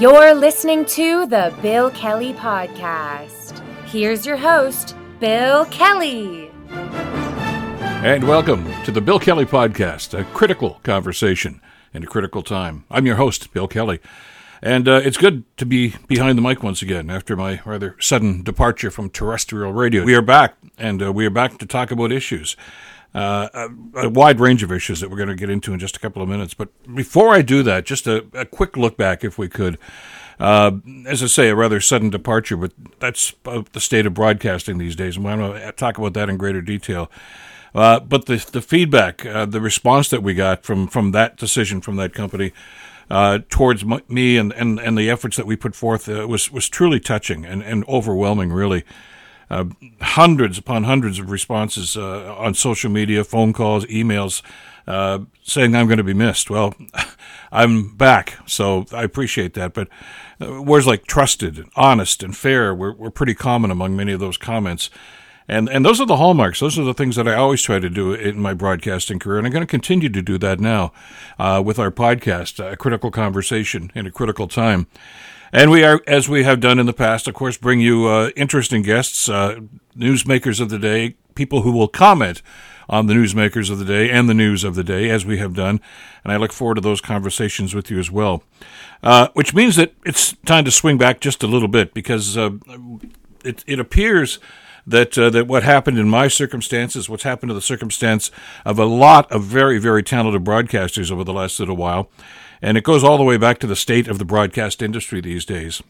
You're listening to the Bill Kelly Podcast. Here's your host, Bill Kelly. And welcome to the Bill Kelly Podcast, a critical conversation in a critical time. I'm your host, Bill Kelly. And uh, it's good to be behind the mic once again after my rather sudden departure from terrestrial radio. We are back, and uh, we are back to talk about issues. Uh, a, wide range of issues that we're going to get into in just a couple of minutes. But before I do that, just a, a quick look back, if we could. Uh, as I say, a rather sudden departure, but that's the state of broadcasting these days, and I'm going to talk about that in greater detail. Uh, but the the feedback, uh, the response that we got from from that decision from that company uh, towards me and, and, and the efforts that we put forth uh, was was truly touching and, and overwhelming, really. Uh, hundreds upon hundreds of responses uh, on social media, phone calls, emails, uh, saying I'm going to be missed. Well, I'm back, so I appreciate that. But uh, words like trusted, honest, and fair were, were pretty common among many of those comments. And and those are the hallmarks. Those are the things that I always try to do in my broadcasting career, and I'm going to continue to do that now uh, with our podcast, a critical conversation in a critical time. And we are, as we have done in the past, of course, bring you uh, interesting guests, uh, newsmakers of the day, people who will comment on the newsmakers of the day and the news of the day, as we have done. And I look forward to those conversations with you as well. Uh, which means that it's time to swing back just a little bit because uh, it, it appears that uh, that what happened in my circumstances, what's happened to the circumstance of a lot of very very talented broadcasters over the last little while, and it goes all the way back to the state of the broadcast industry these days.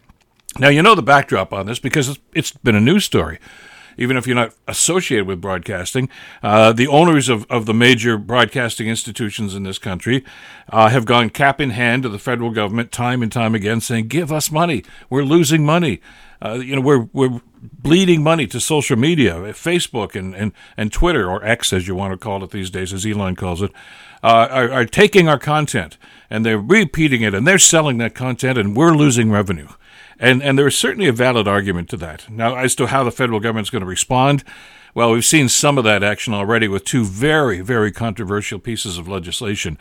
Now, you know the backdrop on this because it's been a news story. Even if you're not associated with broadcasting, uh, the owners of, of the major broadcasting institutions in this country uh, have gone cap in hand to the federal government time and time again, saying, "Give us money. We're losing money. Uh, you know, we're we're bleeding money to social media, Facebook and, and, and Twitter, or X as you want to call it these days, as Elon calls it, uh, are, are taking our content and they're repeating it and they're selling that content and we're losing revenue. And, and there is certainly a valid argument to that. Now, as to how the federal government is going to respond, well, we've seen some of that action already with two very, very controversial pieces of legislation.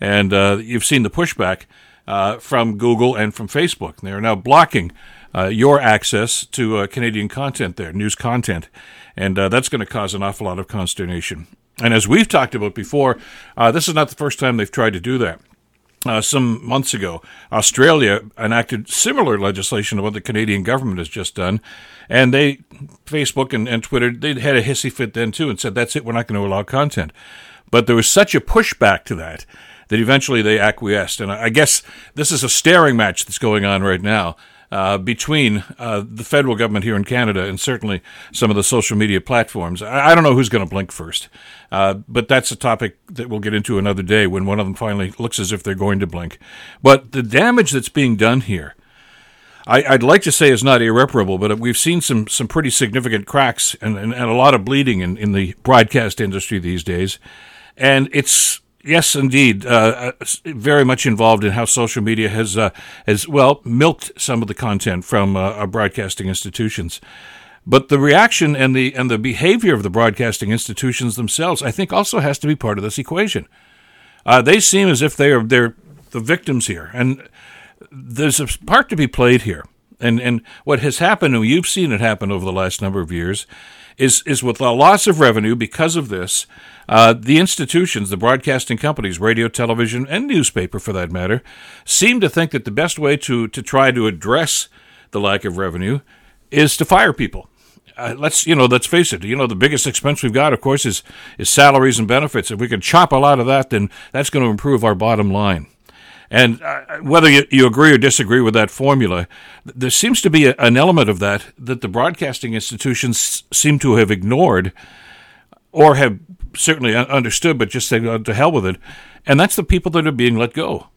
And uh, you've seen the pushback uh, from Google and from Facebook. They are now blocking uh, your access to uh, Canadian content there, news content. And uh, that's going to cause an awful lot of consternation. And as we've talked about before, uh, this is not the first time they've tried to do that. Uh, some months ago, Australia enacted similar legislation to what the Canadian government has just done. And they, Facebook and, and Twitter, they had a hissy fit then too and said, that's it, we're not going to allow content. But there was such a pushback to that that eventually they acquiesced. And I guess this is a staring match that's going on right now uh, between uh, the federal government here in Canada and certainly some of the social media platforms. I, I don't know who's going to blink first, uh, but that's a topic that we'll get into another day when one of them finally looks as if they're going to blink. But the damage that's being done here. I, would like to say is not irreparable, but we've seen some, some pretty significant cracks and, and, and a lot of bleeding in, in the broadcast industry these days. And it's Yes, indeed. Uh, uh, very much involved in how social media has, uh, has well, milked some of the content from uh, our broadcasting institutions. But the reaction and the and the behavior of the broadcasting institutions themselves, I think, also has to be part of this equation. Uh, they seem as if they are they're the victims here, and there's a part to be played here. And and what has happened, and you've seen it happen over the last number of years, is is with a loss of revenue because of this. Uh, the institutions, the broadcasting companies, radio, television, and newspaper for that matter, seem to think that the best way to, to try to address the lack of revenue is to fire people. Uh, let's you know, let's face it. You know, the biggest expense we've got, of course, is is salaries and benefits. If we can chop a lot of that, then that's going to improve our bottom line. And uh, whether you, you, agree or disagree with that formula, there seems to be a, an element of that that the broadcasting institutions seem to have ignored or have certainly understood, but just said, oh, to hell with it. And that's the people that are being let go.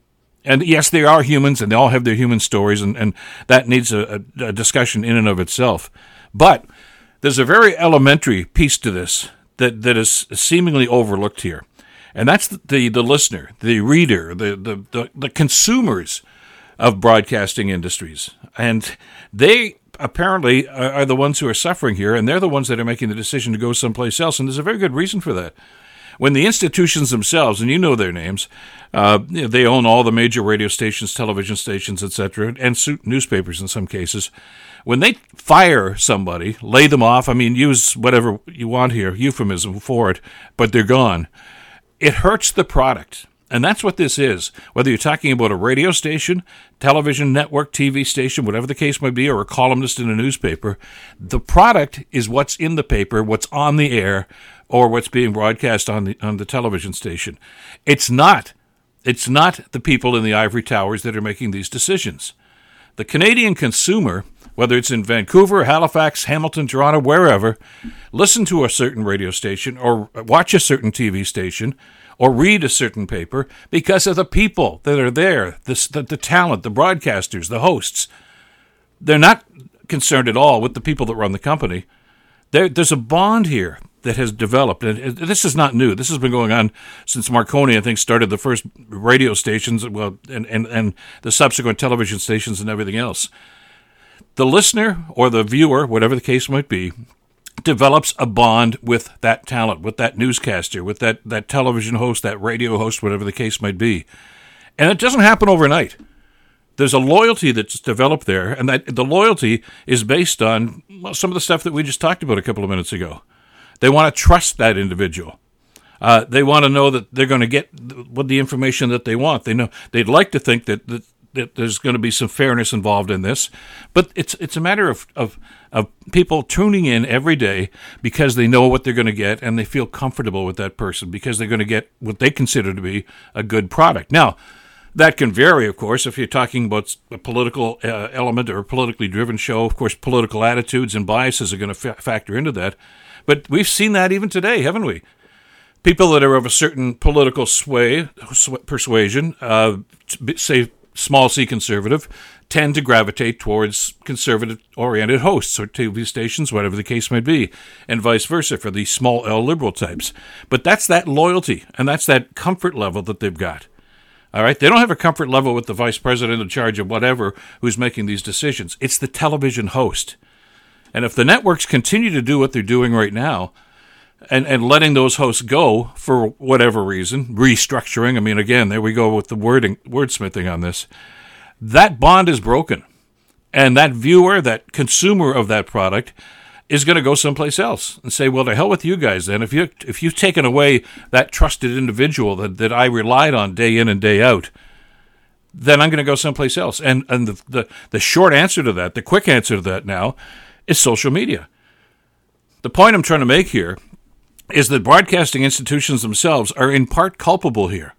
And yes, they are humans and they all have their human stories, and, and that needs a, a discussion in and of itself. But there's a very elementary piece to this that, that is seemingly overlooked here. And that's the, the, listener, the reader, the, the, the, the consumers of broadcasting industries. And they apparently are the ones who are suffering here, and they're the ones that are making the decision to go someplace else. And there's a very good reason for that. when the institutions themselves, and you know their names, uh, they own all the major radio stations, television stations, etc., and newspapers in some cases. When they fire somebody, lay them off, I mean, use whatever you want here, euphemism for it, but they're gone. It hurts the product. And that's what this is. Whether you're talking about a radio station, television network, TV station, whatever the case might be, or a columnist in a newspaper, the product is what's in the paper, what's on the air, or what's being broadcast on the on the television station. It's not it's not the people in the ivory towers that are making these decisions. The Canadian consumer, whether it's in Vancouver, Halifax, Hamilton, Toronto, wherever, listen to a certain radio station or watch a certain TV station or read a certain paper because of the people that are there, the, the, the talent, the broadcasters, the hosts. They're not concerned at all with the people that run the company. There, there's a bond here that has developed, and this is not new. This has been going on since Marconi, I think, started the first radio stations, well, and, and, and the subsequent television stations and everything else. The listener or the viewer, whatever the case might be, develops a bond with that talent, with that newscaster, with that, that television host, that radio host, whatever the case might be. And it doesn't happen overnight. There's a loyalty that's developed there, and that the loyalty is based on well, some of the stuff that we just talked about a couple of minutes ago. They want to trust that individual. Uh, they want to know that they're going to get what the information that they want. They know they'd like to think that, that that there's going to be some fairness involved in this, but it's it's a matter of, of of people tuning in every day because they know what they're going to get and they feel comfortable with that person because they're going to get what they consider to be a good product. Now, that can vary, of course, if you're talking about a political uh, element or a politically driven show. Of course, political attitudes and biases are going to fa- factor into that. But we've seen that even today, haven't we? People that are of a certain political sway, persuasion, uh, say small c conservative, tend to gravitate towards conservative oriented hosts or TV stations, whatever the case may be, and vice versa for the small L liberal types. But that's that loyalty and that's that comfort level that they've got. All right. They don't have a comfort level with the vice president in charge of whatever who's making these decisions. It's the television host. And if the networks continue to do what they're doing right now, and, and letting those hosts go for whatever reason, restructuring. I mean, again, there we go with the wording, wordsmithing on this. That bond is broken. And that viewer, that consumer of that product, is going to go someplace else and say, "Well, to hell with you guys." Then, if you if you've taken away that trusted individual that, that I relied on day in and day out, then I'm going to go someplace else. And and the, the the short answer to that, the quick answer to that now, is social media. The point I'm trying to make here is that broadcasting institutions themselves are in part culpable here.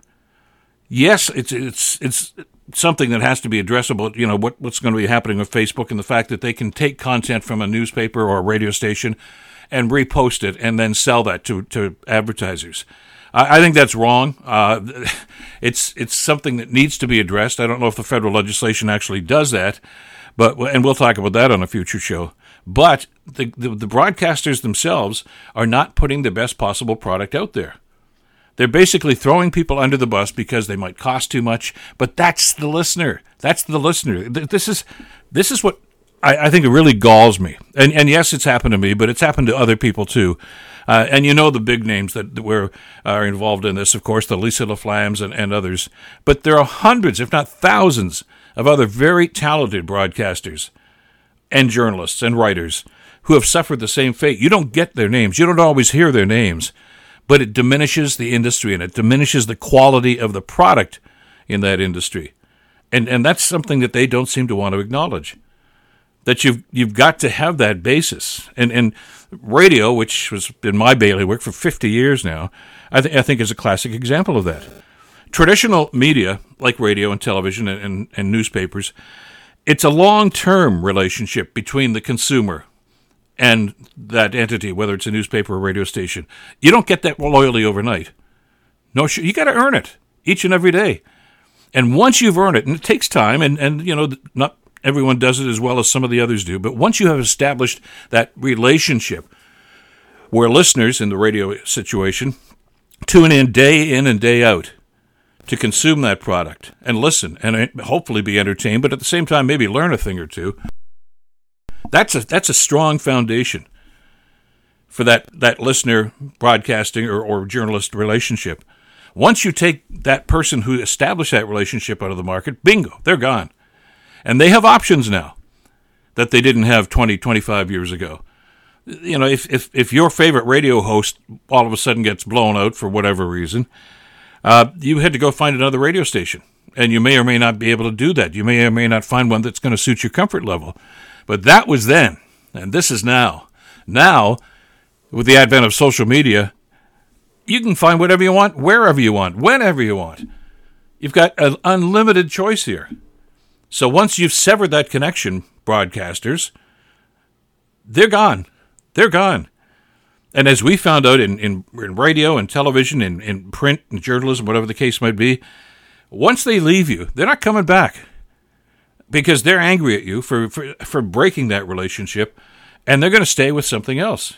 Yes, it's it's it's something that has to be addressable. You know what what's going to be happening with Facebook and the fact that they can take content from a newspaper or a radio station and repost it and then sell that to to advertisers. I, I think that's wrong. Uh, it's it's something that needs to be addressed. I don't know if the federal legislation actually does that, but and we'll talk about that on a future show. But the, the, the broadcasters themselves are not putting the best possible product out there. They're basically throwing people under the bus because they might cost too much. But that's the listener. That's the listener. This is this is what I, I think it really galls me. And and yes, it's happened to me, but it's happened to other people too. Uh, and you know the big names that, that were are involved in this, of course, the Lisa LaFlammes and, and others. But there are hundreds, if not thousands, of other very talented broadcasters and journalists and writers who have suffered the same fate. You don't get their names, you don't always hear their names, but it diminishes the industry and it diminishes the quality of the product in that industry. And, and that's something that they don't seem to want to acknowledge. That you've you've got to have that basis, and and radio, which has been my bailiwick for fifty years now, I, th- I think is a classic example of that. Traditional media, like radio and television and, and, and newspapers, it's a long term relationship between the consumer and that entity, whether it's a newspaper or radio station. You don't get that loyalty overnight. No, you got to earn it each and every day. And once you've earned it, and it takes time, and, and you know, not everyone does it as well as some of the others do, but once you have established that relationship where listeners in the radio situation tune in day in and day out to consume that product and listen and uh, hopefully be entertained, but at the same time maybe learn a thing or two. That's a that's a strong foundation for that, that listener broadcasting or, or journalist relationship. Once you take that person who established that relationship out of the market, bingo, they're gone. And they have options now that they didn't have 20, 25 years ago. You know, if, if, if your favorite radio host all of a sudden gets blown out for whatever reason, uh, you had to go find another radio station. And you may or may not be able to do that. You may or may not find one that's going to suit your comfort level. But that was then, and this is now. Now, with the advent of social media, you can find whatever you want, wherever you want, whenever you want. You've got an unlimited choice here. So once you've severed that connection, broadcasters, they're gone. They're gone. And as we found out in, in, in radio and television and in, in print and journalism, whatever the case might be, once they leave you, they're not coming back because they're angry at you for, for, for breaking that relationship and they're going to stay with something else.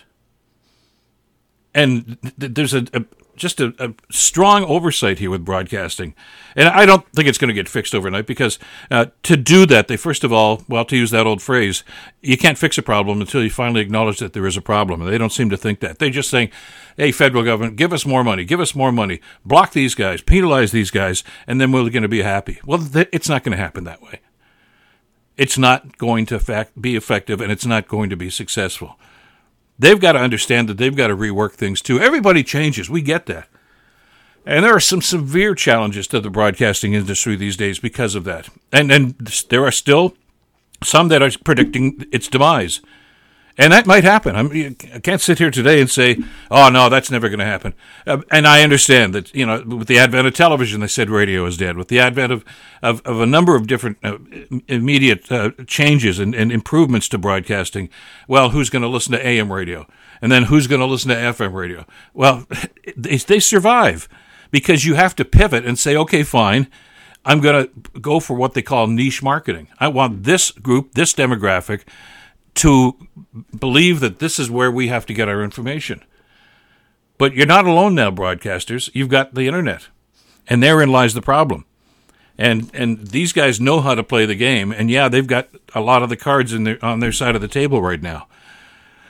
And th- there's a, a just a, a, strong oversight here with broadcasting. And I don't think it's going to get fixed overnight because uh, to do that, they first of all, well, to use that old phrase, you can't fix a problem until you finally acknowledge that there is a problem. And they don't seem to think that. They're just saying, hey, federal government, give us more money, give us more money, block these guys, penalize these guys, and then we're going to be happy. Well, th- it's not going to happen that way. It's not going to be effective and it's not going to be successful. They've got to understand that they've got to rework things too. Everybody changes. We get that. And there are some severe challenges to the broadcasting industry these days because of that. And and there are still some that are predicting its demise. And that might happen. I'm, I can't sit here today and say, "Oh no, that's never going to happen." Uh, and I understand that you know, with the advent of television, they said radio is dead. With the advent of of, of a number of different uh, immediate uh, changes and, and, improvements to broadcasting, well, who's going to listen to AM radio, and then who's going to listen to FM radio? Well, they, they survive because you have to pivot and say, "Okay, fine." I'm going to go for what they call niche marketing. I want this group, this demographic to believe that this is where we have to get our information. But you're not alone now, broadcasters. You've got the internet, and therein lies the problem. And and these guys know how to play the game, and yeah, they've got a lot of the cards in their, on their side of the table right now.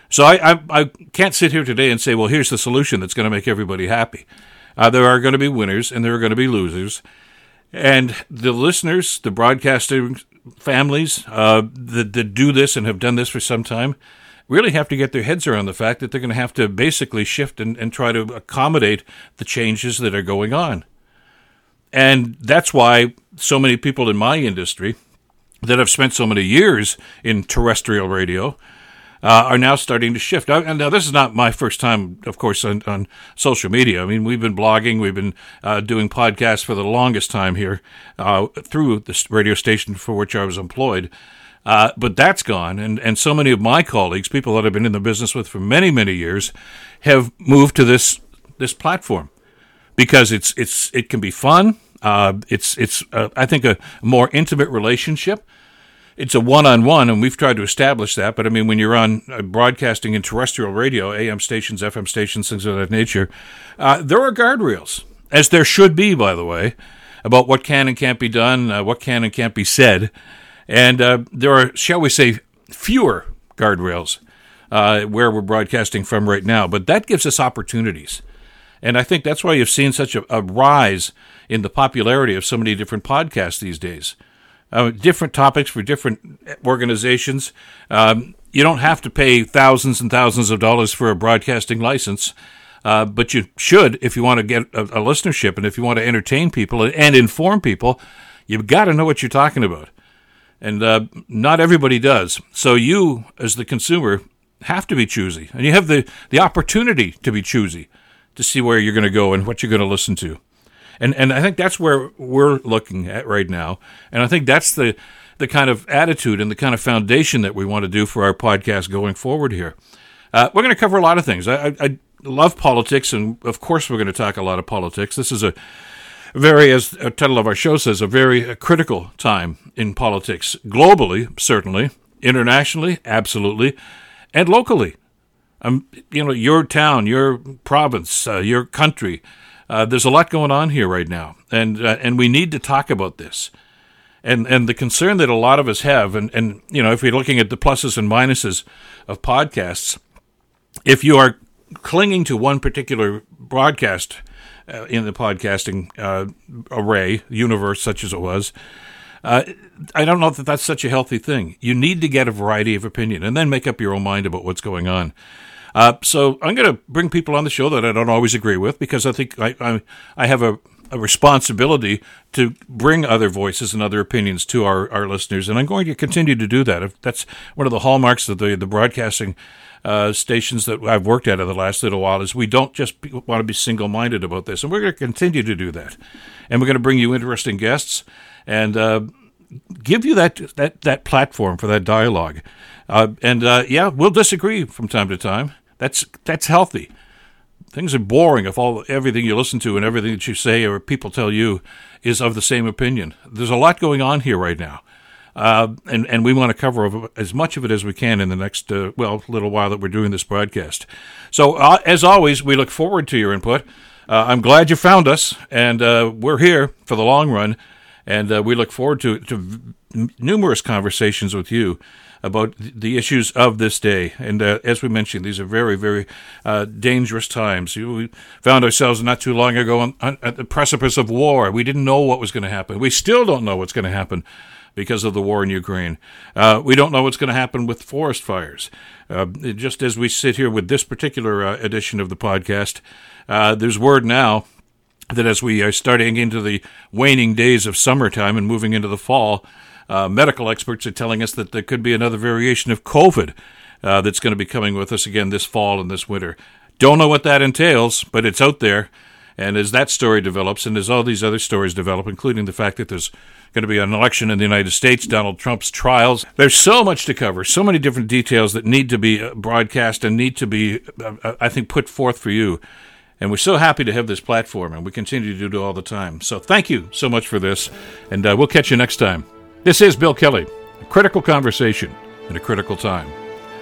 So I, I, I can't sit here today and say, well, here's the solution that's going to make everybody happy. Uh, there are going to be winners and there are going to be losers, and the listeners, the broadcasting families uh, that, that do this and have done this for some time really have to get their heads around the fact that they're going to have to basically shift and, and try to accommodate the changes that are going on. And that's why so many people in my industry that have spent so many years in terrestrial radio uh, are now starting to shift. And now, this is not my first time, of course, on, on social media. I mean, we've been blogging, we've been uh, doing podcasts for the longest time here uh, through this radio station for which I was employed. Uh, but that's gone, and, and so many of my colleagues, people that I've been in the business with for many, many years, have moved to this this platform because it's it's it can be fun. Uh, it's it's uh, I think a more intimate relationship it's a one-on-one, and we've tried to establish that. But I mean, when you're on uh, broadcasting in terrestrial radio, AM stations, FM stations, things of that nature, uh, there are guardrails, as there should be, by the way, about what can and can't be done, uh, what can and can't be said, and uh, there are, shall we say, fewer guardrails uh, where we're broadcasting from right now. But that gives us opportunities. And I think that's why you've seen such a, a rise in the popularity of so many different podcasts these days uh, different topics for different organizations. Um, you don't have to pay thousands and thousands of dollars for a broadcasting license, uh, but you should if you want to get a, a, listenership and if you want to entertain people and inform people. You've got to know what you're talking about, and uh, not everybody does. So you, as the consumer, have to be choosy, and you have the the opportunity to be choosy to see where you're going to go and what you're going to listen to. And and I think that's where we're looking at right now. And I think that's the the kind of attitude and the kind of foundation that we want to do for our podcast going forward here. Uh, we're going to cover a lot of things. I, I, love politics, and of course, we're going to talk a lot of politics. This is a very, as the title of our show says, a very critical time in politics, globally, certainly, internationally, absolutely, and locally. Um, you know, your town, your province, uh, your country uh, there's a lot going on here right now, and uh, and we need to talk about this. And and the concern that a lot of us have, and, and you know, if we're looking at the pluses and minuses of podcasts, if you are clinging to one particular broadcast uh, in the podcasting uh, array, universe, such as it was, uh, I don't know that that's such a healthy thing. You need to get a variety of opinion and then make up your own mind about what's going on. Uh, so I'm going to bring people on the show that I don't always agree with because I think I, I, I have a, a, responsibility to bring other voices and other opinions to our, our listeners, and I'm going to continue to do that. If that's one of the hallmarks of the, the broadcasting uh, stations that I've worked at in the last little while is we don't just be, want to be single minded about this, and we're going to continue to do that. And we're going to bring you interesting guests and uh, give you that, that, that platform for that dialogue. Uh, and uh, yeah, we'll disagree from time to time. That's that's healthy. Things are boring if all everything you listen to and everything that you say or people tell you is of the same opinion. There's a lot going on here right now. Uh, and and we want to cover as much of it as we can in the next uh, well little while that we're doing this broadcast. So uh, as always, we look forward to your input. Uh, I'm glad you found us, and uh, we're here for the long run, and uh, we look forward to to numerous conversations with you about the issues of this day. And uh, as we mentioned, these are very, very uh, dangerous times. We found ourselves not too long ago on, on, at the precipice of war. We didn't know what was going to happen. We still don't know what's going to happen because of the war in Ukraine. Uh, we don't know what's going to happen with forest fires. Uh, just as we sit here with this particular uh, edition of the podcast, uh, there's word now that as we are starting into the waning days of summertime and moving into the fall, uh, medical experts are telling us that there could be another variation of COVID uh, that's going to be coming with us again this fall and this winter. Don't know what that entails, but it's out there. And as that story develops, and as all these other stories develop, including the fact that there's going to be an election in the United States, Donald Trump's trials, there's so much to cover, so many different details that need to be uh, broadcast and need to be, uh, uh, I think, put forth for you. And we're so happy to have this platform, and we continue to do it all the time. So thank you so much for this, and uh, we'll catch you next time. This is Bill Kelly, a critical conversation in a critical time.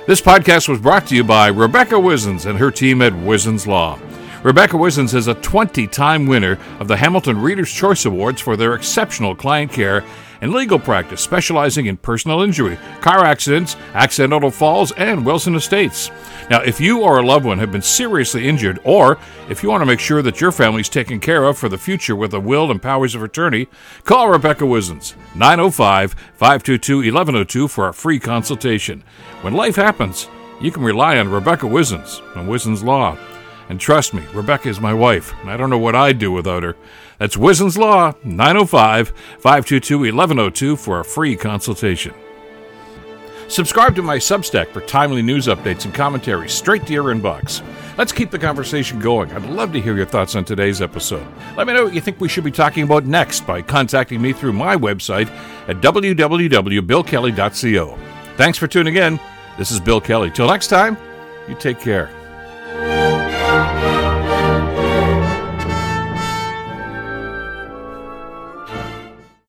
This podcast was brought to you by Rebecca Wizens and her team at Wizens Law. Rebecca Wizens is a 20 time winner of the Hamilton Reader's Choice Awards for their exceptional client care and legal practice, specializing in personal injury, car accidents, accidental falls, and Wilson Estates. Now, if you or a loved one have been seriously injured, or if you want to make sure that your family is taken care of for the future with a will and powers of attorney, call Rebecca Wizens, 905 522 1102 for a free consultation. When life happens, you can rely on Rebecca Wizens and Wizens Law. And trust me, Rebecca is my wife, and I don't know what I'd do without her. That's Wizens Law, 905 522 1102 for a free consultation. Subscribe to my Substack for timely news updates and commentaries straight to your inbox. Let's keep the conversation going. I'd love to hear your thoughts on today's episode. Let me know what you think we should be talking about next by contacting me through my website at www.billkelly.co. Thanks for tuning in. This is Bill Kelly. Till next time, you take care.